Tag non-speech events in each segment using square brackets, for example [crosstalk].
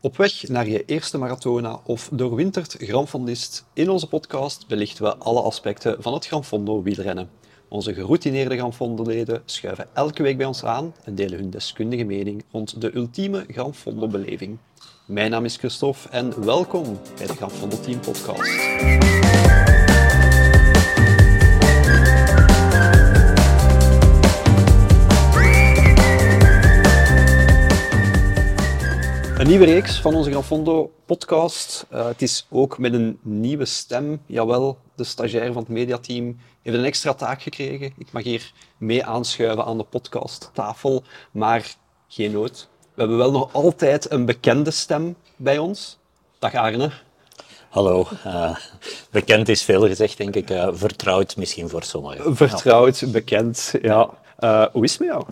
Op weg naar je eerste maratona of doorwinterd granfondist, in onze podcast belichten we alle aspecten van het Granfondo wielrennen. Onze geroutineerde Granfondo-leden schuiven elke week bij ons aan en delen hun deskundige mening rond de ultieme Granfondo-beleving. Mijn naam is Christophe en welkom bij de Granfondo Team Podcast. Nieuwe reeks van onze Granfondo podcast. Uh, het is ook met een nieuwe stem. Jawel, de stagiair van het mediateam heeft een extra taak gekregen. Ik mag hier mee aanschuiven aan de podcasttafel, maar geen nood. We hebben wel nog altijd een bekende stem bij ons. Dag Arne. Hallo. Uh, bekend is veel gezegd, denk ik. Uh, vertrouwd misschien voor sommigen. Vertrouwd, bekend, ja. hoe is het met jou?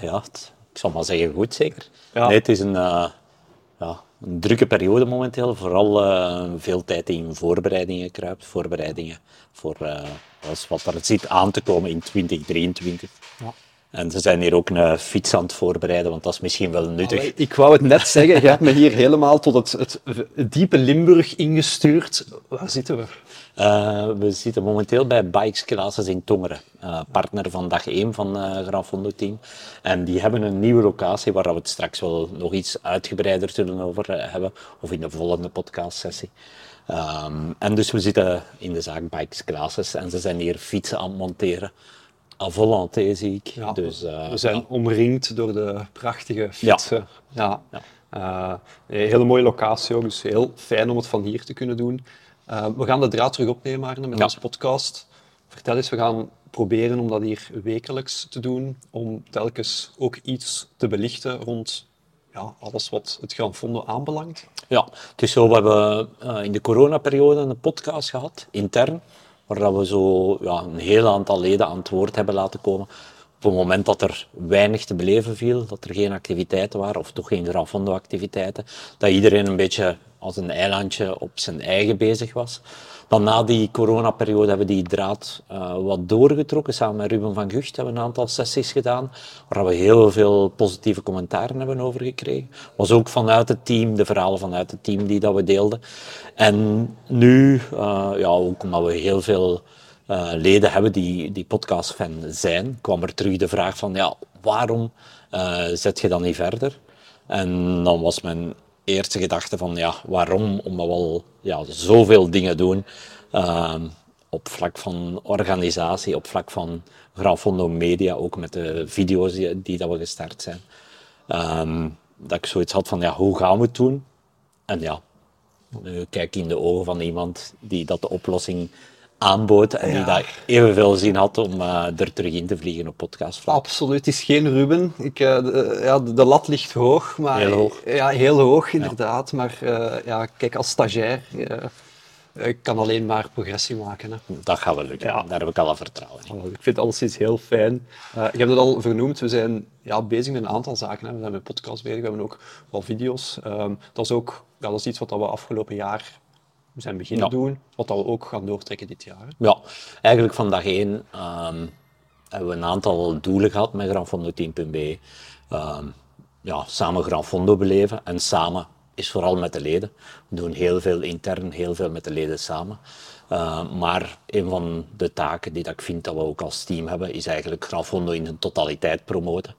ja, ik zal maar zeggen goed, zeker. Ja. Nee, het is een, uh, ja, een drukke periode momenteel. Vooral uh, veel tijd in voorbereidingen kruipt. Voorbereidingen voor uh, wat er zit aan te komen in 2023. Ja. En ze zijn hier ook een fiets aan het voorbereiden, want dat is misschien wel nuttig. ik wou het net [laughs] zeggen, je hebt me hier helemaal tot het, het diepe Limburg ingestuurd. Waar zitten we? Uh, we zitten momenteel bij Bikes Classes in Tongeren, uh, partner van dag 1 van uh, Gran Fondo Team. En die hebben een nieuwe locatie waar we het straks wel nog iets uitgebreider zullen over hebben, of in de volgende podcastsessie. Um, en dus we zitten in de zaak Bikes Classes en ze zijn hier fietsen aan het monteren. Volonté zie ik. Ja, dus, we zijn omringd door de prachtige fietsen. Ja. ja. een hele mooie locatie ook, dus heel fijn om het van hier te kunnen doen. Uh, we gaan de draad terug opnemen, Arne, met onze podcast. Vertel eens, we gaan proberen om dat hier wekelijks te doen, om telkens ook iets te belichten rond ja, alles wat het Granfondo aanbelangt. Ja, het is zo, we hebben in de coronaperiode een podcast gehad, intern, waar we zo ja, een heel aantal leden aan het woord hebben laten komen. Op het moment dat er weinig te beleven viel, dat er geen activiteiten waren, of toch geen Granfondo-activiteiten, dat iedereen een beetje als een eilandje op zijn eigen bezig was. Dan na die coronaperiode hebben we die draad uh, wat doorgetrokken. Samen met Ruben van Gucht hebben we een aantal sessies gedaan, waar we heel veel positieve commentaren hebben over gekregen. was ook vanuit het team, de verhalen vanuit het team die dat we deelden. En nu, uh, ja, ook omdat we heel veel uh, leden hebben die, die podcastfan zijn, kwam er terug de vraag van, ja, waarom zet je dan niet verder? En dan was mijn eerste gedachte van ja, waarom? Omdat we al ja, zoveel dingen doen. Uh, op vlak van organisatie, op vlak van Grafondo Media, ook met de video's die, dat we gestart zijn. Uh, dat ik zoiets had van ja, hoe gaan we het doen? En ja, kijk in de ogen van iemand die dat de oplossing aanbood en die daar evenveel zin had om uh, er terug in te vliegen op podcast. Absoluut, het is geen Ruben. Ik, uh, de, ja, de, lat ligt hoog. Maar, heel hoog. Ja, heel hoog inderdaad. Maar uh, ja, kijk, als stagiair ik kan alleen maar progressie maken. Hè. Dat gaat wel lukken, ja. daar heb ik al vertrouwen in. ik vind het alleszins heel fijn. je hebt het al vernoemd, we zijn ja, bezig met een aantal zaken. Hè. We zijn met podcast bezig, we hebben ook wel video's. Um, dat, is ook, ja, dat is iets wat we afgelopen jaar we zijn beginnen doen, wat we ook gaan doortrekken dit jaar. Ja, eigenlijk van dag één um, hebben we een aantal doelen gehad met Granfondo Team.be. Um, ja, samen Granfondo beleven en samen is vooral met de leden. We doen heel veel intern, heel veel met de leden samen. Uh, maar een van de taken die dat ik vind dat we ook als team hebben, is eigenlijk Granfondo in zijn totaliteit promoten.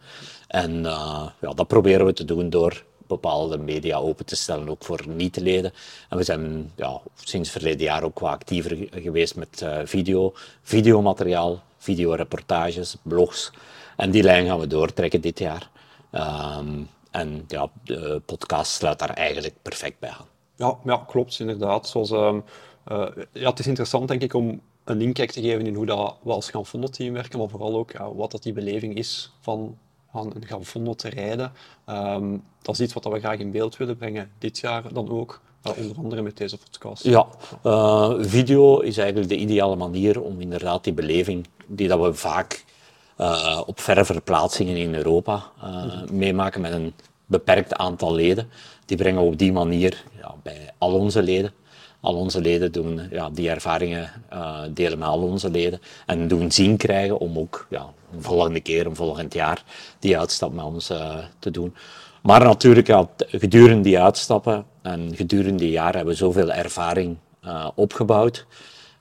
En uh, ja, dat proberen we te doen door bepaalde media open te stellen, ook voor niet-leden. En we zijn ja, sinds verleden jaar ook wat actiever geweest met uh, video, videomateriaal, videoreportages, blogs. En die lijn gaan we doortrekken dit jaar. Um, en ja, de podcast sluit daar eigenlijk perfect bij aan. Ja, ja klopt, inderdaad. Zoals, um, uh, ja, het is interessant, denk ik, om een inkijk te geven in hoe dat we als Ganfondo-team werken, maar vooral ook ja, wat dat die beleving is van aan een Granfondo te rijden. Um, dat is iets wat we graag in beeld willen brengen dit jaar dan ook. Uh, onder andere met deze podcast. Ja, uh, video is eigenlijk de ideale manier om inderdaad die beleving, die dat we vaak uh, op verre verplaatsingen in Europa mm-hmm. meemaken met een beperkt aantal leden, die brengen we op die manier ja, bij al onze leden al onze leden doen ja, die ervaringen uh, delen met al onze leden en doen zien krijgen om ook ja, een volgende keer, een volgend jaar, die uitstap met ons uh, te doen. Maar natuurlijk, ja, gedurende die uitstappen en gedurende die jaren hebben we zoveel ervaring uh, opgebouwd.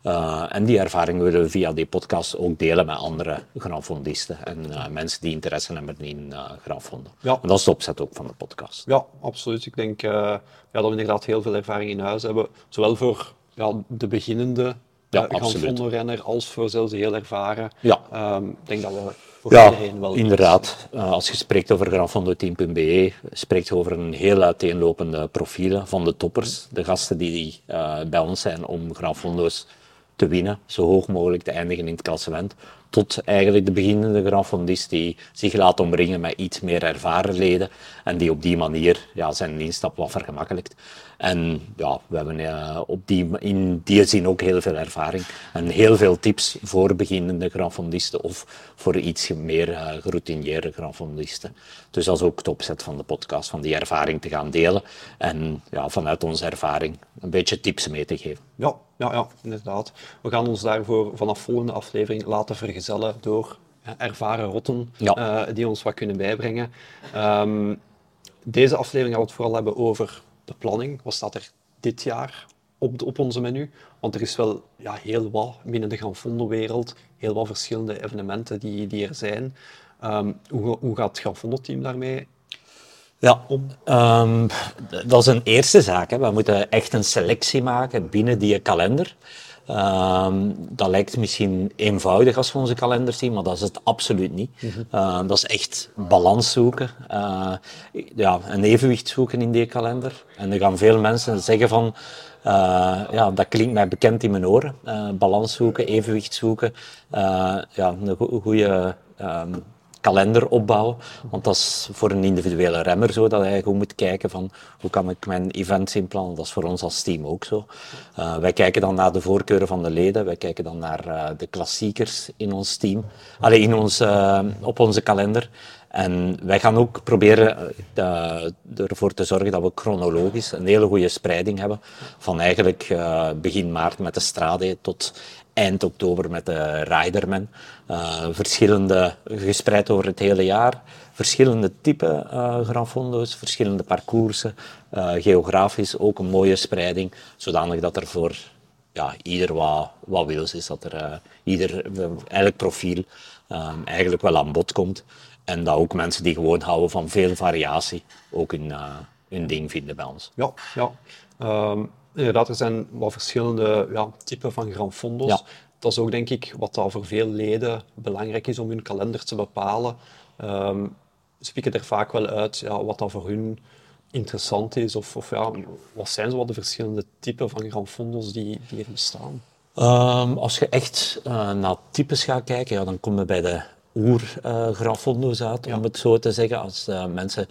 Uh, en die ervaring willen we via die podcast ook delen met andere grafondisten en uh, mensen die interesse hebben in uh, grafvonden. Ja. En dat is de opzet ook van de podcast. Ja, absoluut. Ik denk ja, dat we inderdaad heel veel ervaring in huis hebben, zowel voor ja, de beginnende ja, als voor zelfs de heel ervaren. Ja. Um, ik denk dat we voor ja, iedereen wel... inderdaad. als je spreekt over graffondoteam.be, spreekt je over een heel uiteenlopende profielen van de toppers, de gasten die bij ons zijn om graffondo's te winnen, zo hoog mogelijk te eindigen in het klassement, tot eigenlijk de beginnende grafondist die zich laat omringen met iets meer ervaren leden en die op die manier ja, zijn instap wat vergemakkelijkt. En ja, we hebben uh, op die, in die zin ook heel veel ervaring en heel veel tips voor beginnende grafondisten of voor iets meer uh, geroutineerde grafondisten. Dus dat is ook het opzet van de podcast, van die ervaring te gaan delen en ja, vanuit onze ervaring een beetje tips mee te geven. Ja, ja, ja, inderdaad. We gaan ons daarvoor vanaf volgende aflevering laten vergezellen door ervaren rotten uh, die ons wat kunnen bijbrengen. Um, deze aflevering gaan we het vooral hebben over de planning. Wat staat er dit jaar op, op onze menu? Want er is wel ja, heel wat binnen de Granfondo-wereld, heel wat verschillende evenementen die, die er zijn. Um, hoe, hoe gaat het Granfondo-team daarmee ja, um, dat is een eerste zaak. Hè. We moeten echt een selectie maken binnen die kalender. Um, dat lijkt misschien eenvoudig als we onze kalender zien, maar dat is het absoluut niet. uh, dat is echt balans zoeken, uh, ja, een evenwicht zoeken in die kalender. En er gaan veel mensen zeggen van, uh, ja, dat klinkt mij bekend in mijn oren. balans zoeken, evenwicht zoeken, ja, een goede um, kalender opbouwen. Want dat is voor een individuele remmer zo, dat hij gewoon moet kijken van hoe kan ik mijn events inplannen. Dat is voor ons als team ook zo. Uh, wij kijken dan naar de voorkeuren van de leden, wij kijken dan naar uh, de klassiekers in ons team, alleen in ons, uh, op onze kalender. En wij gaan ook proberen uh, ervoor te zorgen dat we chronologisch een hele goede spreiding hebben. Van eigenlijk uh, begin maart met de Strade tot eind oktober met de Riderman. Verschillende, gespreid over het hele jaar. Verschillende typen uh, grafondo's, verschillende parcoursen. Geografisch ook een mooie spreiding, zodanig dat er voor ja, ieder wat, wat wils is. Dat er ieder, elk profiel eigenlijk wel aan bod komt. En dat ook mensen die gewoon houden van veel variatie ook hun, hun ding vinden bij ons. Ja, ja. Um inderdaad, er zijn wat verschillende ja, typen van granfondos. Ja. Dat is ook, denk ik, wat voor veel leden belangrijk is om hun kalender te bepalen. Um, ze pikken er vaak wel uit ja, wat dat voor hun interessant is. Of, of ja, wat zijn zo wat de verschillende typen van granfondos die, die er bestaan? Um, als je echt uh, naar types gaat kijken, ja, dan kom je bij de oer-granfondo's uh, uit, om het zo te zeggen. Als uh, mensen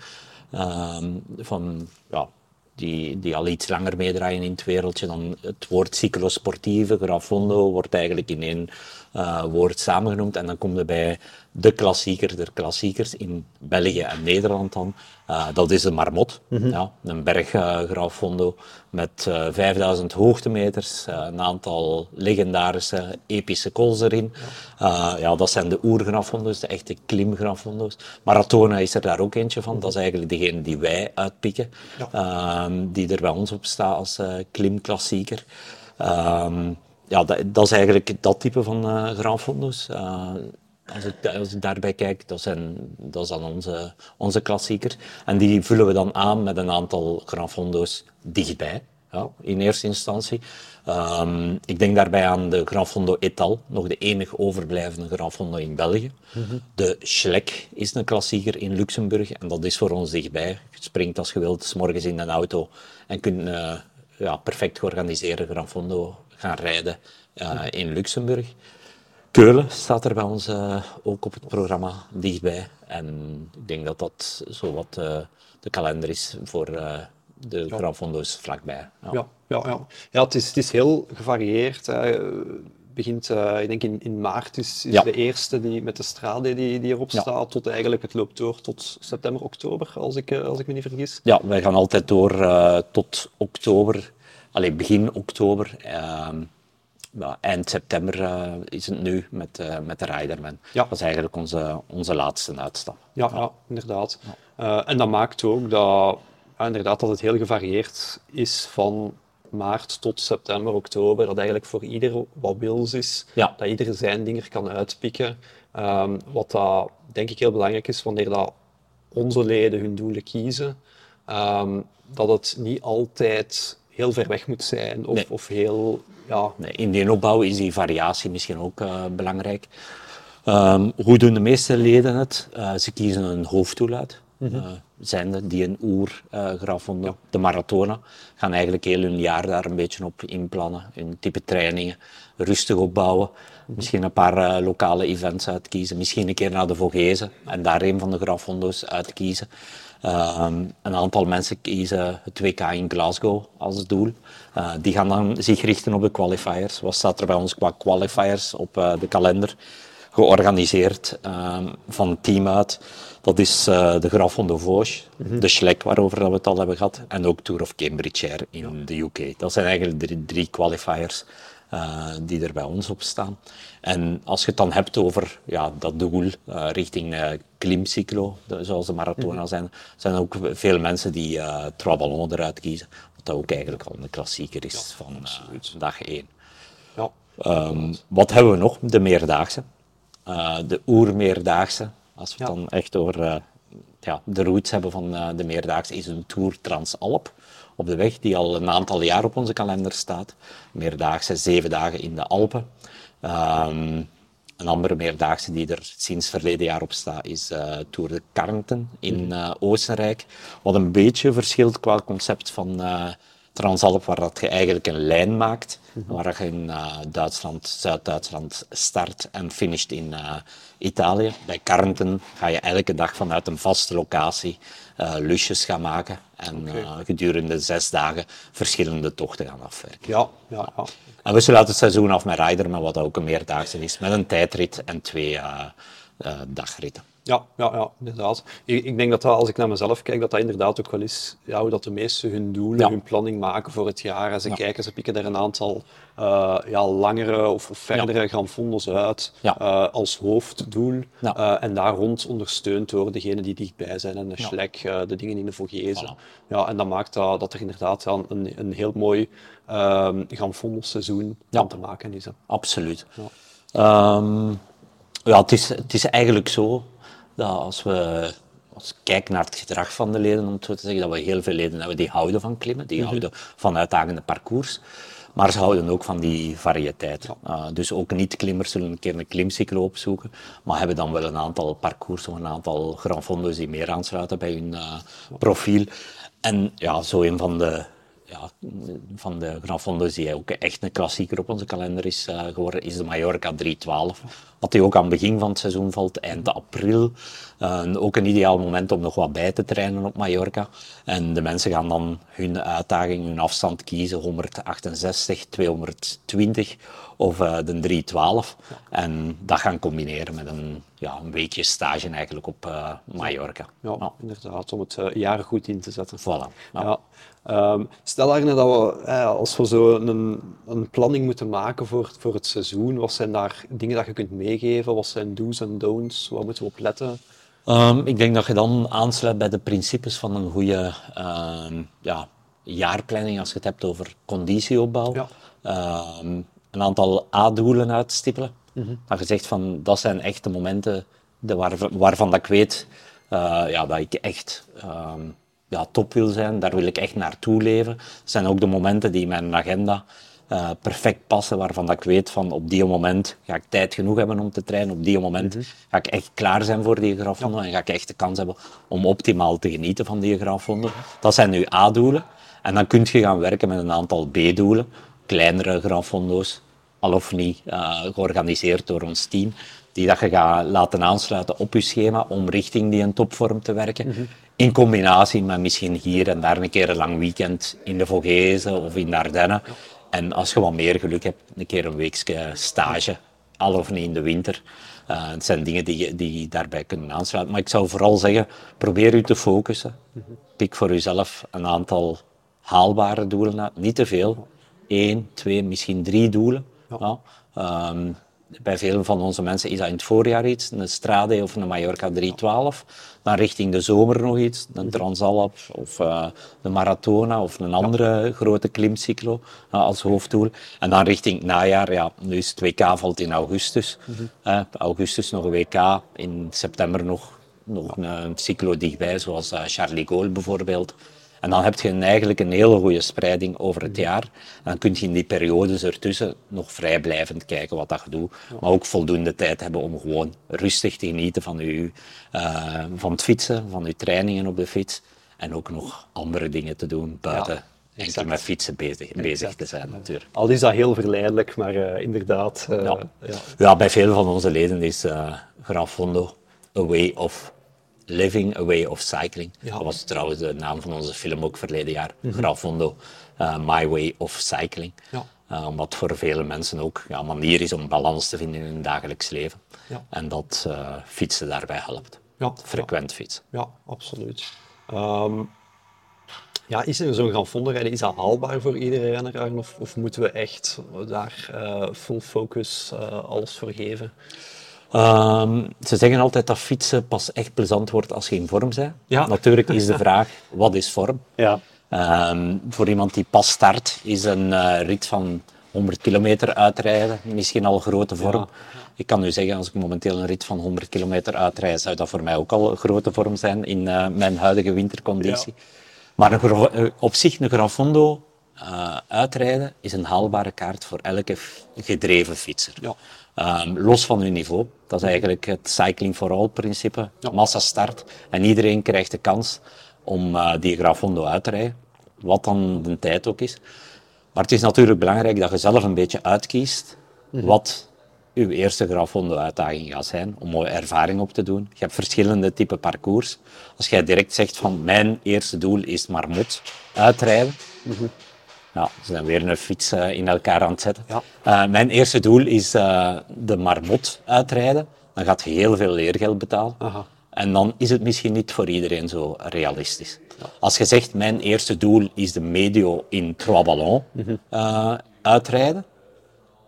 um, van ja, die, die al iets langer meedraaien in het wereldje, dan het woord cyclosportieve, grafondo, wordt eigenlijk in één uh, woord samengenoemd. En dan komt er bij de klassieker der klassiekers in België en Nederland dan. Uh, dat is de Marmot, mm -hmm. ja, een berggrafondo met uh, 5000 hoogtemeters, een aantal legendarische epische kools erin. Ja. ja. dat zijn de oergrafondo's, de echte klimgrafondo's. Maratona is er daar ook eentje van, dat is eigenlijk degene die wij uitpikken, ja. Ehm, die er bij ons op staat als klimklassieker. Um, ja, dat, dat, is eigenlijk dat type van uh, graanfondo's. Uh, als, ik, als ik daarbij kijk, dat, zijn, dat is dan onze, onze klassieker. En die vullen we dan aan met een aantal graanfondo's dichtbij, ja, in eerste instantie. Um, ik denk daarbij aan de Granfondo Etal, nog de enige overblijvende Granfondo in België. Mm -hmm. De Schlek is een klassieker in Luxemburg en dat is voor ons dichtbij. Je springt als je wilt, s morgens in een auto en kunt uh, ja, perfect georganiseerde Granfondo gaan rijden uh, in Luxemburg. Keulen staat er bij ons uh, ook op het programma dichtbij. En ik denk dat dat zo wat uh, de kalender is voor de ja. Granfondo's vlakbij. Ja, ja, ja, ja. ja het, is, het is heel gevarieerd. Hè. begint, ik denk in, in maart is, is ja. de eerste die met de strade die, die erop staat, tot eigenlijk het loopt door tot september, oktober, als ik, als ik me niet vergis. Ja, wij gaan altijd door tot oktober alleen begin oktober. Uh, eind september is het nu met, met de Riderman. Ja. Dat is eigenlijk onze, onze laatste uitstap. Ja, ja. inderdaad. en dat maakt ook dat, inderdaad, dat het heel gevarieerd is van maart tot september, oktober, dat eigenlijk voor ieder wat wils is, ja. dat ieder zijn dingen kan uitpikken. Um, wat dat denk ik heel belangrijk is wanneer dat onze leden hun doelen kiezen, um, dat het niet altijd heel ver weg moet zijn of, of heel... Ja. Nee, in die opbouw is die variatie misschien ook uh, belangrijk. Um, hoe doen de meeste leden het? Uh, ze kiezen een hoofddoel uit. Mm -hmm. die een oer ja. de marathonen, gaan eigenlijk heel hun jaar daar een beetje op inplannen. Hun type trainingen, rustig opbouwen. Mhm. Misschien een paar lokale events uitkiezen. Misschien een keer naar de Vogezen en daar een van de grafondo's uitkiezen. Um, een aantal mensen kiezen het WK in Glasgow als doel. Uh, die gaan dan zich richten op de qualifiers. Wat staat er bij ons qua qualifiers op de kalender? Georganiseerd um, van het team uit. Dat is uh, de Graf van de Vosges, mm de Schlek waarover we het al hebben gehad, en ook Tour of Cambridgeshire in de UK. Dat zijn eigenlijk de drie qualifiers uh, die er bij ons op staan. En als je het dan hebt over ja, dat doel uh, richting klimcyclo, zoals de marathona mm zijn, zijn er ook veel mensen die uh, Traballon eruit kiezen. Wat dat ook eigenlijk al een klassieker is ja, van dag 1. Ja. Um, wat hebben we nog? De meerdaagse. de oermeerdaagse als we dan echt over ja, de roots hebben van uh, de meerdaagse, is een Tour Transalp op de weg, die al een aantal jaar op onze kalender staat. Meerdaagse, zeven dagen in de Alpen. Um, een andere meerdaagse die er sinds verleden jaar op staat is uh, Tour de Karnten in uh, Oostenrijk. Wat een beetje verschilt qua concept van Transalp, waar dat je eigenlijk een lijn maakt, mhm. waar je in uh, Duitsland, Zuid-Duitsland start en finisht in uh, Italië. Bij Carnten ga je elke dag vanuit een vaste locatie uh, lusjes gaan maken en okay. gedurende zes dagen verschillende tochten gaan afwerken. Ja, ja, ja. En we sluiten het seizoen af met Rider, maar wat ook een meerdaagse is, met een tijdrit en twee dagritten. Ja, ja, ja inderdaad. Ik, ik, denk dat, dat als ik naar mezelf kijk, dat dat inderdaad ook wel is ja, hoe dat de meesten hun doelen, hun planning maken voor het jaar. En ze kijken, ze pikken er een aantal uh, ja, langere of, of verdere granfondos uit uh, als hoofddoel. Uh, en daar rond ondersteund door degenen die dichtbij zijn. En de Schlek, de dingen in de Vogezen. Ja, en dat maakt dat, dat er inderdaad een, een heel mooi ehm, granfondelseizoen aan te maken is. Hè. Absoluut. Ja. Um, ja, het is, het is eigenlijk zo dat als we als we kijken naar het gedrag van de leden, om het zo te zeggen, dat we heel veel leden hebben die houden van klimmen, die mm houden van uitdagende parcours. Maar ze houden ook van die variëteit. Uh, dus ook niet-klimmers zullen een keer een klimcyclo opzoeken, maar hebben dan wel een aantal parcours of een aantal granfondo's die meer aansluiten bij hun uh, profiel. En ja, zo een van de ja, van de Grand die ook echt een klassieker op onze kalender is uh, geworden, is de Mallorca 312. Wat die ook aan het begin van het seizoen valt, eind april. Uh, ook een ideaal moment om nog wat bij te trainen op Mallorca. En de mensen gaan dan hun uitdaging, hun afstand kiezen, 168, 220 of uh, de 312. En dat gaan combineren met een, ja, een weekje stage eigenlijk op Mallorca. Ja, inderdaad, om het jaar goed in te zetten. Voilà. Ja. Um, stel Arne dat we, als we zo een, een, planning moeten maken voor, voor het seizoen, wat zijn daar dingen dat je kunt meegeven? Wat zijn do's en don'ts? Waar moeten we op letten? Um, ik denk dat je dan aansluit bij de principes van een goede um, ja, jaarplanning als je het hebt over conditieopbouw. Ja. een aantal A-doelen uitstippelen. Mm -hmm. Dat je zegt van dat zijn echt de momenten de waar, waarvan dat ik weet uh, ja, dat ik echt ja, top wil zijn, daar wil ik echt naartoe leven. Dat zijn ook de momenten die in mijn agenda uh, perfect passen, waarvan dat ik weet van op die moment ga ik tijd genoeg hebben om te trainen, op die moment mhm. ga ik echt klaar zijn voor die grafhonden en ga ik echt de kans hebben om optimaal te genieten van die grafhonden. Dat zijn nu A-doelen. En dan kun je gaan werken met een aantal B-doelen, kleinere grafhondo's, al of niet uh, georganiseerd door ons team, die dat je gaat laten aansluiten op je schema om richting die een topvorm te werken. Mhm. In combinatie met misschien hier en daar een keer een lang weekend in de Vogezen of in de Ardennen. En als je wat meer geluk hebt, een keer een weekje stage, al of niet in de winter. Uh, het zijn dingen die, die daarbij kunnen aansluiten. Maar ik zou vooral zeggen, probeer u te focussen. Pik voor uzelf een aantal haalbare doelen uit. Niet te veel. Eén, twee, misschien drie doelen. Ja. Ehm, bij veel van onze mensen is dat in het voorjaar iets, een Strade of een Mallorca 312. Dan richting de zomer nog iets, een. Transalp of uh, de Maratona of een andere grote klimcyclo uh, als hoofddoel. En dan richting najaar, ja, nu is het WK valt in augustus. Mm augustus nog een WK, in september nog, nog een, een cyclo dichtbij, zoals eh, Charlie Gaulle bijvoorbeeld. En dan heb je eigenlijk een hele goede spreiding over het jaar. Dan kun je in die periodes ertussen nog vrijblijvend kijken wat dat je doet. Maar ook voldoende tijd hebben om gewoon rustig te genieten van, je, uh, van het fietsen, van je trainingen op de fiets. En ook nog andere dingen te doen buiten. Ja. Enkel met fietsen bezig, bezig te zijn natuurlijk. Al is dat heel verleidelijk, maar uh, inderdaad. Uh, ja. Ja. ja. bij veel van onze leden is uh, Grafondo a way of Living a Way of Cycling. Dat was trouwens de naam van onze film ook verleden jaar. Mm Gravondo, uh, My Way of Cycling. Ja. Uh, omdat voor vele mensen ook ja, een manier is om balans te vinden in hun dagelijks leven. Ja. En dat uh, fietsen daarbij helpt. Ja. Frequent fietsen. Ja, absoluut. Um, ja, is er zo'n Gran rijden, is dat haalbaar voor iedere renner? Of, of moeten we echt daar full focus alles voor geven? Um, ze zeggen altijd dat fietsen pas echt plezant wordt als je in vorm bent. Ja. Natuurlijk is de vraag, [laughs] wat is vorm? Ja. Um, voor iemand die pas start, is een uh, rit van 100 kilometer uitrijden misschien al grote vorm. Ja. Ik kan nu zeggen, als ik momenteel een rit van 100 kilometer uitrijd, zou dat voor mij ook al een grote vorm zijn in uh, mijn huidige winterconditie. Ja. Maar een, eh, op zich een Gran Fondo uh, uitrijden is een haalbare kaart voor elke gedreven fietser. Ja. Um, los van hun niveau. Dat is eigenlijk het cycling for all principe. Ja. Massa start en iedereen krijgt de kans om uh, die Grafondo uit te rijden. Wat dan de tijd ook is. Maar het is natuurlijk belangrijk dat je zelf een beetje uitkiest mm wat uw eerste Grafondo uitdaging gaat zijn, om mooie ervaring op te doen. Je hebt verschillende typen parcours. Als jij direct zegt van mijn eerste doel is Marmot uitrijden, mm -hmm. Ja, ze zijn weer een fiets uh, in elkaar aan het zetten. Ja. Uh, mijn eerste doel is uh, de marmot uitrijden. Dan gaat heel veel leergeld betalen. Aha. En dan is het misschien niet voor iedereen zo realistisch. Ja. Als je zegt, mijn eerste doel is de medio in Trois Ballons mm -hmm. uitrijden,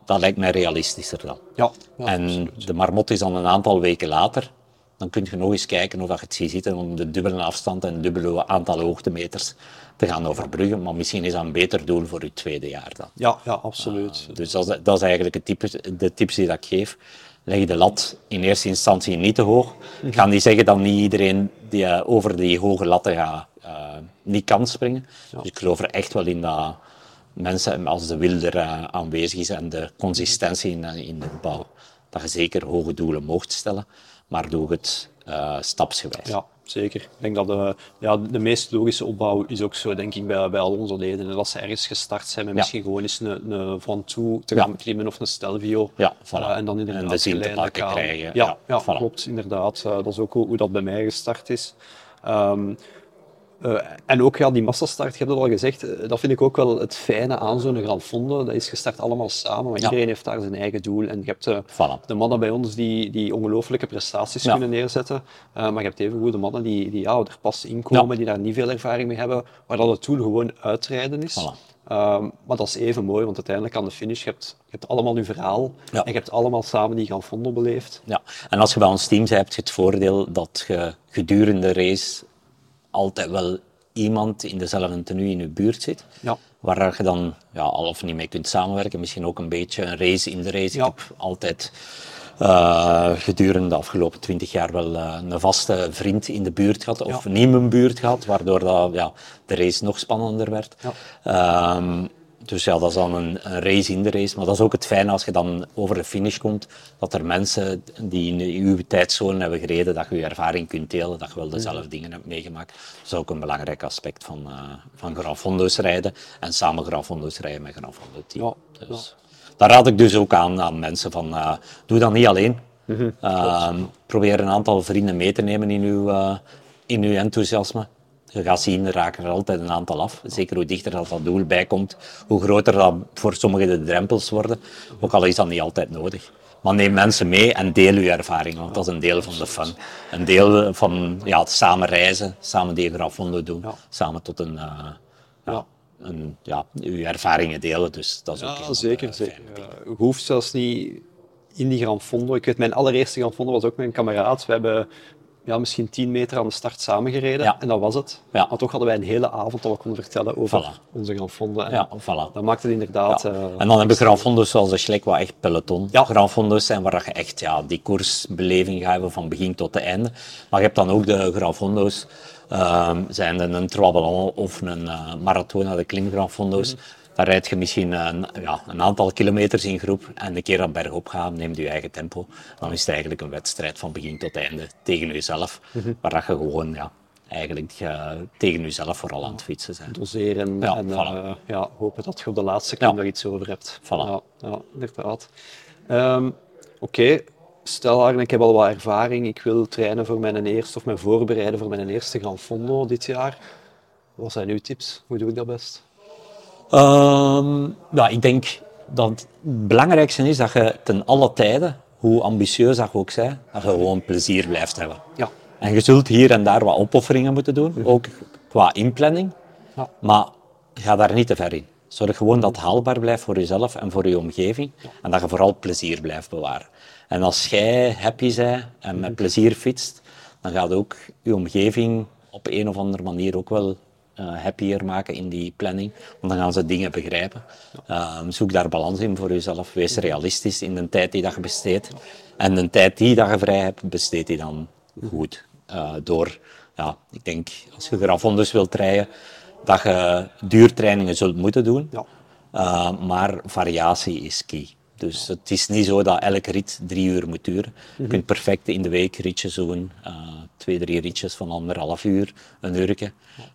dat lijkt mij realistischer dan. Ja, ja en absoluut. de marmot is dan een aantal weken later. Dan kun je nog eens kijken of je het ziet zitten om de dubbele afstand en dubbele aantal hoogtemeters te gaan overbruggen. Maar misschien is dat een beter doel voor je tweede jaar dan. Ja, ja absoluut. Uh, dus dat is, dat is eigenlijk het type, de tips die dat ik geef. Leg de lat in eerste instantie niet te hoog. Ik ga niet zeggen dat niet iedereen die uh, over die hoge latten gaat, uh, niet kan springen. Ja. Dus ik geloof er echt wel in dat mensen, als de wil er aanwezig is en de consistentie in, in de bouw, dat je zeker hoge doelen mocht stellen. Maar doe het stapsgewijs. Ja zeker. Ik denk dat de, ja, de meest logische opbouw is ook zo, denk ik, bij, bij al onze leden. Dat ze ergens gestart zijn met misschien gewoon eens een, een van toe te gaan klimmen of een Stelvio. Ja, voilà. uh, en dan inderdaad en de zin te pakken krijgen. Ja, ja, voilà. klopt, inderdaad. Uh, dat is ook hoe, hoe, dat bij mij gestart is. Um, uh, en ook ja, die massastart, je hebt het al gezegd, uh, dat vind ik ook wel het fijne aan zo'n Grand Fondo. Dat is gestart allemaal samen, maar ja. iedereen heeft daar zijn eigen doel. En je hebt uh, voilà. de mannen bij ons die, die ongelooflijke prestaties ja. kunnen neerzetten, maar je hebt even goede mannen die, die ja, er pas inkomen, ja. die daar niet veel ervaring mee hebben, waar dat het doel gewoon uitrijden is. Voilà. Um, maar dat is even mooi, want uiteindelijk aan de finish, je hebt, je hebt allemaal je verhaal en je hebt allemaal samen die Grand Fondo beleefd. Ja, en als je bij ons team bent, heb je het voordeel dat je gedurende de race altijd wel iemand in dezelfde tenue in je buurt zit. Ja. Waar je dan ja, al of niet mee kunt samenwerken. Misschien ook een beetje een race in de race. Ja. Ik heb altijd uh, gedurende de afgelopen twintig jaar wel uh, een vaste vriend in de buurt gehad. Of ja. niet in mijn buurt gehad. Waardoor dat, ja, de race nog spannender werd. Ja. Um, dus ja, dat is dan een, een, race in de race. Maar dat is ook het fijne als je dan over de finish komt, dat er mensen die in uw tijdzone hebben gereden, dat je je ervaring kunt delen, dat je wel dezelfde dingen hebt meegemaakt. Dat is ook een belangrijk aspect van, uh, van Grafondo's rijden. En samen Grafondo's rijden met Grafondo team. Ja, dus, ja. Daar raad ik dus ook aan aan mensen van, uh, doe dat niet alleen. Mm -hmm, uh, probeer een aantal vrienden mee te nemen in uw, uh, in uw enthousiasme je gaat zien, er raken er altijd een aantal af. Zeker hoe dichter dat, dat doel bijkomt, hoe groter dat voor sommigen de drempels worden. Ook al is dat niet altijd nodig. Maar neem mensen mee en deel je ervaring, want dat is een deel van de fun. Een deel van ja, samen reizen, samen die grafondo doen, ja. samen tot een, uh, ja, een, ja, uw ervaringen delen. Dus dat is ook ja, zeker. zeker. je hoeft zelfs niet in die Gran Fondo. Ik weet, mijn allereerste Gran Fondo was ook met een kameraad. We hebben ja, misschien tien meter aan de start samengereden. En dat was het. Ja. Maar toch hadden wij een hele avond dat we konden vertellen over onze Gran Fondo. En ja, voilà. Dat maakte het inderdaad... Uh, en dan heb je Gran Fondo's zoals de Schlek, wat echt peloton. Ja. Gran Fondo's zijn waar je echt ja, die koersbeleving gaat hebben van begin tot einde. Maar je hebt dan ook de Gran Fondo's, uh, zijn een Traballon of een uh, Maratona, de Klim Gran Fondo's. Mm dan rijd je misschien een, ja, een aantal kilometers in groep en een keer aan bergop gaan, neemt je eigen tempo. Dan is het eigenlijk een wedstrijd van begin tot einde tegen jezelf, mm waar dat je gewoon ja, eigenlijk uh, tegen jezelf vooral aan het fietsen bent. Doseren ja, en uh, ja, hopen dat je op de laatste ja. nog iets over hebt. Voilà. Ja, ja inderdaad. Um, Oké, okay. stel Arne, ik heb al wat ervaring, ik wil trainen voor mijn eerste of me voorbereiden voor mijn eerste Gran Fondo dit jaar. Wat zijn uw tips? Hoe doe ik dat best? Um, ja, ik denk dat het belangrijkste is dat je ten alle tijden, hoe ambitieus dat je ook bent, dat je gewoon plezier blijft hebben. Ja. En je zult hier en daar wat opofferingen moeten doen, ook qua inplanning. Ja. Maar ga daar niet te ver in. Zorg gewoon dat het haalbaar blijft voor jezelf en voor je omgeving. En dat je vooral plezier blijft bewaren. En als jij happy bent en met mhm. plezier fietst, dan gaat ook je omgeving op een of andere manier ook wel uh, happier maken in die planning. Want dan gaan ze dingen begrijpen. Ehm, zoek daar balans in voor jezelf. Wees realistisch in de tijd die dat je besteedt. En de tijd die dat je vrij hebt, besteed die dan goed. Uh, door, ja, ik denk, als je grafondus wilt rijden, dat je duurtrainingen zult moeten doen. Ja. Uh, maar variatie is key. Dus het is niet zo dat elke rit drie uur moet duren. Je mhm. kunt perfect in de week ritjes doen. Uh, twee, drie ritjes van anderhalf uur, een uurtje.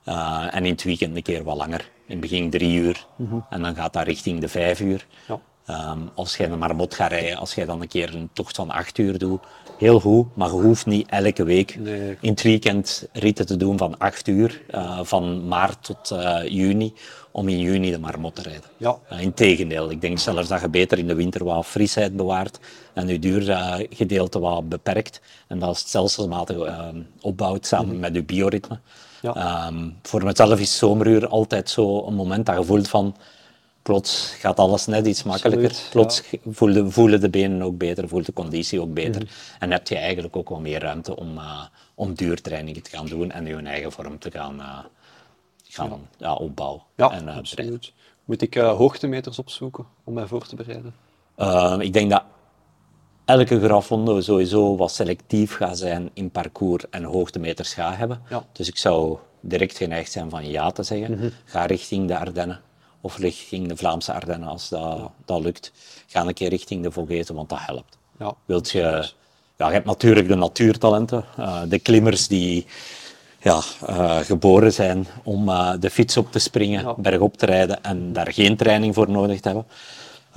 Uh, en in het weekend een keer wat langer. In het begin drie uur. Mhm. En dan gaat dat richting de vijf uur. Ja. Um, als jij een marmot gaat rijden, als jij dan een keer een tocht van acht uur doet, heel goed, maar je hoeft niet elke week in het weekend ritten te doen van acht uur, uh, van maart tot uh, juni, om in juni de marmot te rijden. Ja. Uh, Integendeel, ik denk zelfs dat je beter in de winter wat frisheid bewaart en je duurgedeelte wat beperkt en dat het stelselmatig opbouwt samen mm met je bioritme. Ja. Um, voor mezelf is zomeruur altijd zo een moment dat je voelt van plots gaat alles net iets makkelijker. plots ja. voelen, voelen de benen ook beter, voelt de conditie ook beter. Mhm. En heb je eigenlijk ook wat meer ruimte om, uh, om duurtrainingen te gaan doen en je eigen vorm te gaan, uh, gaan ja. opbouwen. Ja, en, uh, absoluut. Moet ik hoogtemeters opzoeken om mij voor te bereiden? ik denk dat elke grafondo sowieso wat selectief gaat zijn in parcours en hoogtemeters gaat hebben. Dus ik zou direct geneigd zijn van ja te zeggen. Mhm. Ga richting de Ardennen of richting de Vlaamse Ardennen als dat, dat lukt. Ga een keer richting de Vogesen, want dat helpt. Ja. Wilt je, ja, je hebt natuurlijk de natuurtalenten, uh, de klimmers die ja, uh, geboren zijn om uh, de fiets op te springen, ja. bergop te rijden en daar geen training voor nodig te hebben.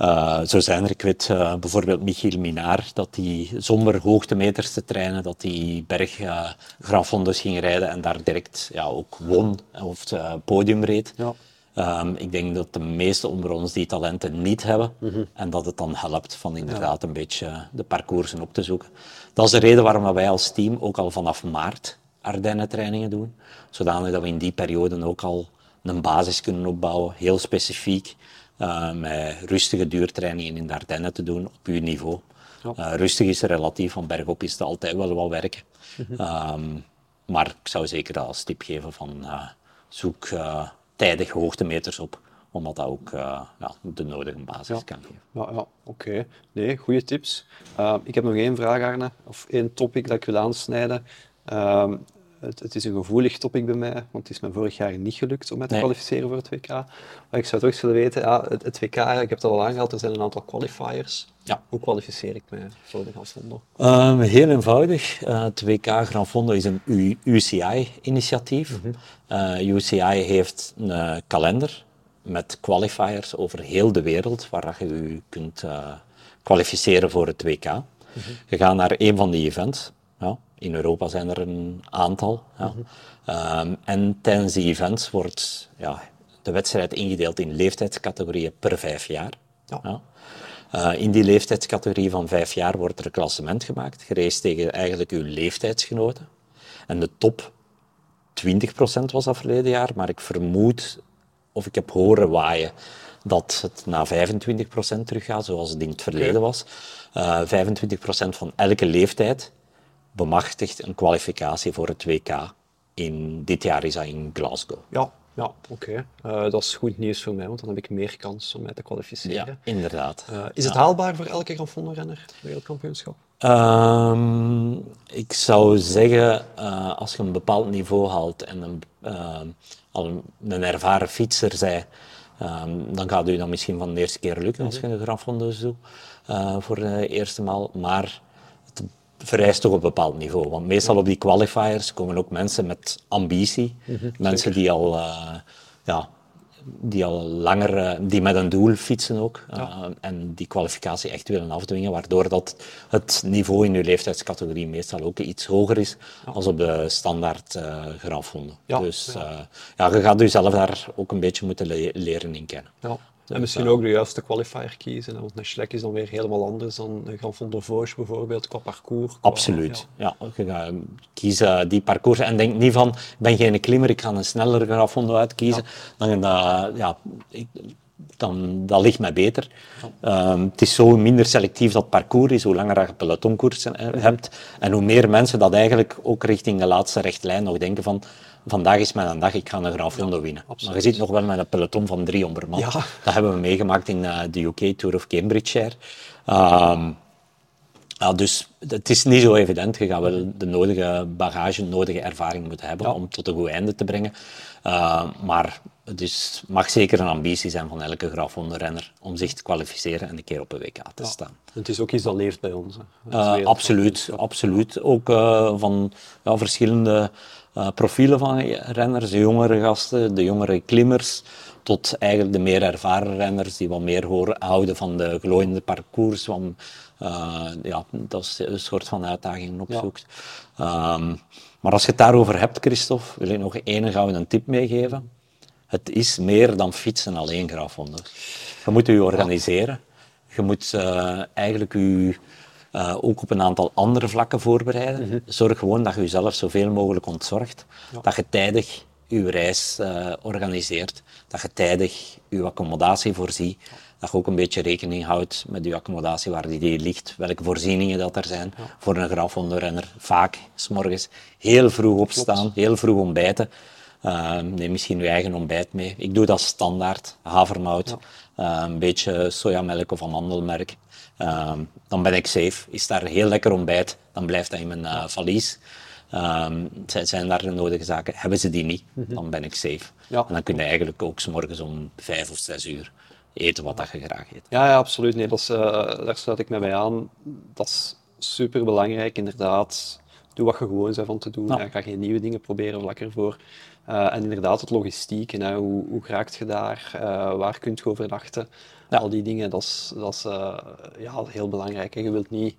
Uh, zo zijn er, ik weet bijvoorbeeld Michiel Minaar, dat hij zonder hoogtemeters te trainen, dat hij berg ging rijden en daar direct ja, ook won of het podium reed. Ja. Um, ik denk dat de meeste onder ons die talenten niet hebben mm-hmm. en dat het dan helpt van inderdaad een beetje de parcoursen op te zoeken. Dat is de reden waarom wij als team ook al vanaf maart Ardennen trainingen doen, zodanig dat we in die periode ook al een basis kunnen opbouwen, heel specifiek, uh, met rustige duurtrainingen in de Ardennen te doen op uw niveau. Uh, rustig is er relatief, van bergop is het altijd wel wat werken. Mm-hmm. Um, maar ik zou zeker als tip geven van uh, zoek tijdig hoogtemeters op, omdat dat ook uh, ja, de nodige basis kan geven. Ja, ja oké. Nee, goede tips. Uh, ik heb nog één vraag, Arne, of één topic dat ik wil aansnijden. Het, het, is een gevoelig topic bij mij, want het is me vorig jaar niet gelukt om mij te kwalificeren voor het WK. Maar ik zou toch eens willen weten, ja, het, het, WK, ik heb het al aangehaald, er zijn een aantal qualifiers. Ja. Hoe kwalificeer ik mij voor de Gran Fondo? Um, heel eenvoudig. Uh, het WK Gran Fondo is een UCI-initiatief. Mm -hmm. uh, UCI heeft een uh, kalender met qualifiers over heel de wereld, waar je je kunt uh, kwalificeren voor het WK. Mm -hmm. Je gaat naar een van die events. Ja. In Europa zijn er een aantal. Ja. Mm -hmm. um, en tijdens die events wordt ja, de wedstrijd ingedeeld in leeftijdscategorieën per vijf jaar. Ja. Uh, in die leeftijdscategorie van vijf jaar wordt er een klassement gemaakt, gereisd tegen eigenlijk uw leeftijdsgenoten. En de top 20% was dat verleden jaar, maar ik vermoed of ik heb horen waaien dat het naar 25% teruggaat, zoals het in het verleden was. Uh, 25% van elke leeftijd bemachtigt een kwalificatie voor het WK. In, dit jaar is dat in Glasgow. Ja, ja oké. Eh, dat is goed nieuws voor mij, want dan heb ik meer kans om mij te kwalificeren. Ja, inderdaad. Uh, is het haalbaar voor elke Grand renner wereldkampioenschap? Um, ik zou zeggen, uh, als je een bepaald niveau haalt en een, al een, een ervaren fietser zij, um, dan gaat u dat misschien van de eerste keer lukken als je een Grand Fonds doet voor de eerste maal. Maar vereist toch een bepaald niveau. Want meestal op die qualifiers komen ook mensen met ambitie. Mhm, mensen die al, uh, ja, die al langer, uh, die met een doel fietsen ook. Uh, en die kwalificatie echt willen afdwingen, waardoor dat het niveau in uw leeftijdscategorie meestal ook iets hoger is ja. als op de standaard grafhonden. Ja, dus ja. ja, je gaat jezelf daar ook een beetje moeten le leren in kennen. En misschien ook de juiste qualifier kiezen. Want een Schlek is dan weer helemaal anders dan een Grand Fond de Vosges bijvoorbeeld, qua parcours. Absoluut. Ja. ja. je gaat kiezen die parcours en denk niet van, ik ben geen klimmer, ik ga een snellere Grand Fond uitkiezen. Dan, dat, ja, ik, dan dat ligt mij beter. Um, het is zo minder selectief dat parcours is, hoe langer je pelotonkoersen hebt. En hoe meer mensen dat eigenlijk ook richting de laatste rechtlijn nog denken van vandaag is mijn dag, ik ga een Grand Fondo winnen. Maar je zit nog wel met een peloton van 300 man. Ja. Dat hebben we meegemaakt in uh, de UK Tour of Cambridgeshire. Um, ja, dus het is niet zo evident. Je gaat wel de nodige bagage, de nodige ervaring moeten hebben om tot een goed einde te brengen. Uh, maar het is, mag zeker een ambitie zijn van elke grafhondenrenner om zich te kwalificeren en een keer op een WK te staan. Het is ook iets dat leeft bij ons. Uh, absoluut, absoluut. Ook uh, van ja, verschillende uh, profielen van renners, de jongere gasten, de jongere klimmers, tot eigenlijk de meer ervaren renners die wat meer horen, houden van de glooiende parcours, van, ja, dat is een soort van uitdaging opzoekt. Ja. Um, maar als je het daarover hebt, Christophe, wil ik nog één gouden tip meegeven. Het is meer dan fietsen alleen, grafhonden. Je moet je organiseren. Je moet uh, eigenlijk je uh, ook op een aantal andere vlakken voorbereiden. Mhm. Zorg gewoon dat je jezelf zoveel mogelijk ontzorgt. Dat je tijdig je reis uh, organiseert. Dat je tijdig je accommodatie voorziet. Dat je ook een beetje rekening houdt met je accommodatie, waar die ligt, welke voorzieningen dat er zijn. Voor een grafhondenrenner vaak, s morgens heel vroeg opstaan, heel vroeg ontbijten. Uh, neem misschien je eigen ontbijt mee. Ik doe dat standaard, havermout, uh, een beetje sojamelk of amandelmerk. Um, dan ben ik safe. Is daar heel lekker ontbijt, dan blijft dat in mijn uh, valies. Um, zijn daar de nodige zaken? Hebben ze die niet, mhm. dan ben ik safe. Ja. En dan kun je eigenlijk ook s morgens om vijf of zes uur eten wat dat je graag eet. Ja, ja absoluut. Nee, dat is, uh, daar sluit ik me bij aan. Dat is super belangrijk, inderdaad. Doe wat je gewoon bent van te doen. Ja. ga geen nieuwe dingen proberen, lekker voor. Uh, en inderdaad, het logistiek. En, hoe, hoe raakt je daar? Uh, waar kunt je overnachten? Al die dingen, dat is, dat is uh, ja, heel belangrijk. Je wilt niet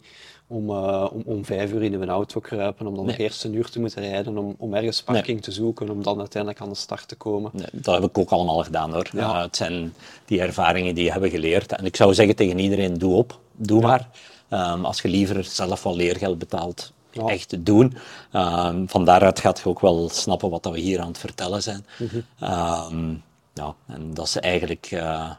om, om, om vijf uur in een auto kruipen, om dan nee. eerst een uur te moeten rijden, om, om ergens parking te zoeken, om dan uiteindelijk aan de start te komen. Nee, dat heb ik ook allemaal gedaan hoor. Ja. het zijn die ervaringen die je hebben geleerd. En ik zou zeggen tegen iedereen, doe op, doe maar. Um, als je liever zelf wel leergeld betaalt, ja. echt doen. Um, van daaruit gaat je ook wel snappen wat we hier aan het vertellen zijn. Mm -hmm. um, ja, en dat is eigenlijk... Uh,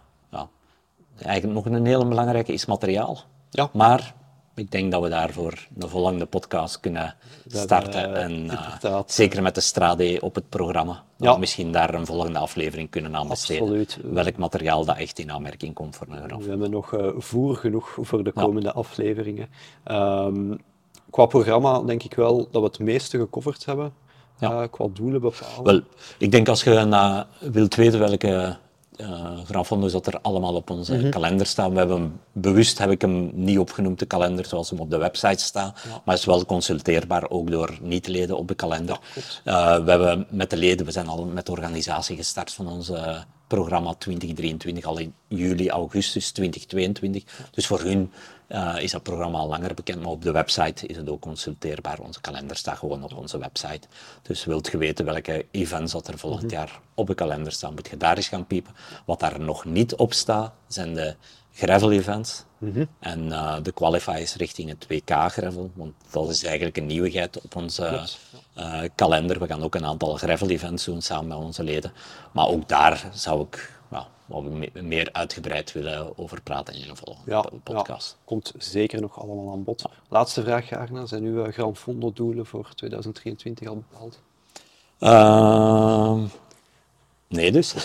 eigenlijk nog een hele belangrijke is materiaal. Ja. Maar ik denk dat we daarvoor een volgende podcast kunnen starten. Uh, en uh, zeker met de Strade op het programma. Dat we misschien daar een volgende aflevering kunnen aan besteden. Absoluut. Welk materiaal dat echt in aanmerking komt voor een graf. We hebben nog uh, voer genoeg voor de komende ja. afleveringen. Um, qua programma denk ik wel dat we het meeste gecoverd hebben. Ja. qua doelen bepalen. Wel, ik denk als je na, wilt weten welke uh, is dat er allemaal op onze mm -hmm. kalender staan. We hebben bewust heb ik hem niet opgenoemd, de kalender, zoals hem op de website staat. Ja. Maar is wel consulteerbaar, ook door niet-leden op de kalender. Ja, uh, we hebben met de leden, we zijn al met de organisatie gestart van onze programma 2023, al in juli, augustus 2022. Dus voor hun uh, is dat programma al langer bekend, maar op de website is het ook consulteerbaar. Onze kalender staat gewoon op onze website. Dus wilt je weten welke events dat er volgend mhm. jaar op de kalender staan, moet je daar eens gaan piepen. Wat daar nog niet op staat, zijn de gravel events. Mhm. En de qualifiers richting het WK gravel, want dat is eigenlijk een nieuwigheid op onze kalender. We gaan ook een aantal gravel events doen samen met onze leden. Maar ook daar zou ik waar we meer uitgebreid willen over praten in een volgende podcast. Ja, komt zeker nog allemaal aan bod. Laatste vraag, Arna. Zijn uw Gran Fondo doelen voor 2023 al bepaald? Uh, Nee dus. [laughs] [laughs]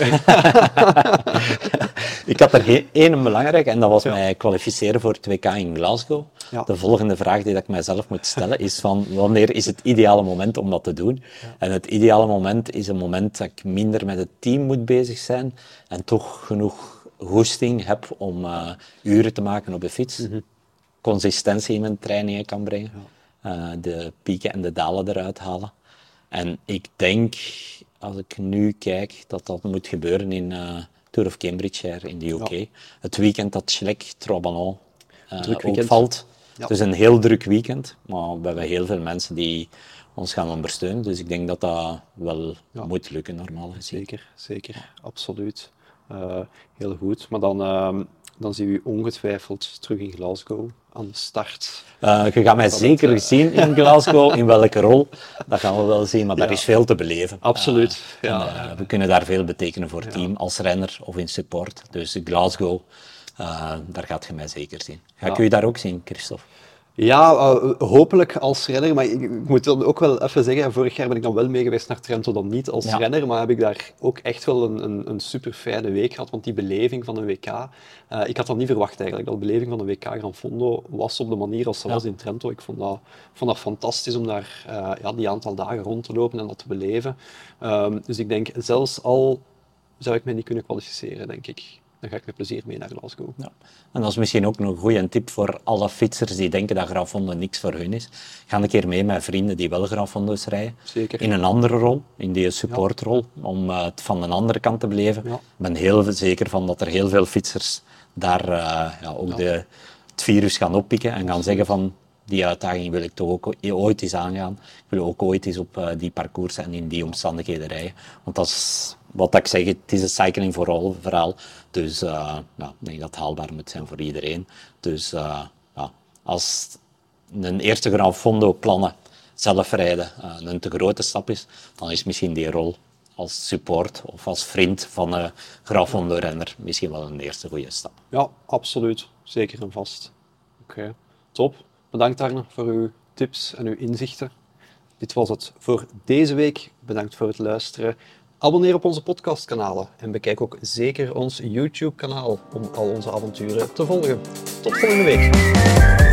ik had er één belangrijk en dat was mij kwalificeren voor het WK in Glasgow. De volgende vraag die ik mijzelf moet stellen is van wanneer is het ideale moment om dat te doen? En het ideale moment is een moment dat ik minder met het team moet bezig zijn en toch genoeg goesting heb om uh, uren te maken op de fiets. Mhm. Consistentie in mijn trainingen kan brengen. Uh, de pieken en de dalen eruit halen. En ik denk als ik nu kijk, dat dat moet gebeuren in uh, Tour of Cambridgeshire in de UK. Het weekend dat Schlek Trobanon uh, ook valt. Ja. Het is een heel druk weekend, maar we hebben heel veel mensen die ons gaan ondersteunen. Dus ik denk dat dat wel moet lukken, normaal gezien. Zeker, zeker. Absoluut. Uh, heel goed. Maar dan, uh, dan zien we u ongetwijfeld terug in Glasgow aan de start. Uh, je gaat mij zeker het, zien in Glasgow, in welke rol, dat gaan we wel zien, maar ja. daar is veel te beleven. Absoluut. Uh, ja. En, we kunnen daar veel betekenen voor het team, als renner of in support. Dus Glasgow, daar gaat je mij zeker zien. Ga ik u daar ook zien, Christophe? Ja, uh, hopelijk als renner. Maar ik, ik, moet ook wel even zeggen, vorig jaar ben ik dan wel mee geweest naar Trento, dan niet als renner. Maar heb ik daar ook echt wel een, een, een super fijne week gehad. Want die beleving van een WK, uh, ik had dat niet verwacht eigenlijk. Dat de beleving van een WK Gran Fondo was op de manier als ze ja. was in Trento. Ik vond dat, vond dat fantastisch om daar uh, ja, die aantal dagen rond te lopen en dat te beleven. Um, dus ik denk, zelfs al zou ik mij niet kunnen kwalificeren, denk ik dan ga ik met plezier mee naar Glasgow. Ja. En dat is misschien ook een goede tip voor alle fietsers die denken dat Grafondo niks voor hun is. Ga een keer mee met vrienden die wel Grafondo's rijden. Zeker. In een andere rol, in die supportrol, om uh, het van een andere kant te beleven. Ik ben heel zeker van dat er heel veel fietsers daar uh, ja, ook de, het virus gaan oppikken en gaan zeggen van die uitdaging wil ik toch ook ooit eens aangaan. Ik wil ook ooit eens op uh, die parcours en in die omstandigheden rijden. Want dat is wat ik zeg, het is een cycling for all verhaal. Dus ja, ik denk dat het haalbaar moet zijn voor iedereen. Dus uh, ja, als een eerste Grand Fondo plannen, zelf rijden, een te grote stap is, dan is misschien die rol als support of als vriend van een Grand Fondo renner misschien wel een eerste goede stap. Ja, absoluut. Zeker en vast. Oké, top. Bedankt Arne voor uw tips en uw inzichten. Dit was het voor deze week. Bedankt voor het luisteren. Abonneer op onze podcastkanalen en bekijk ook zeker ons YouTube-kanaal om al onze avonturen te volgen. Tot volgende week.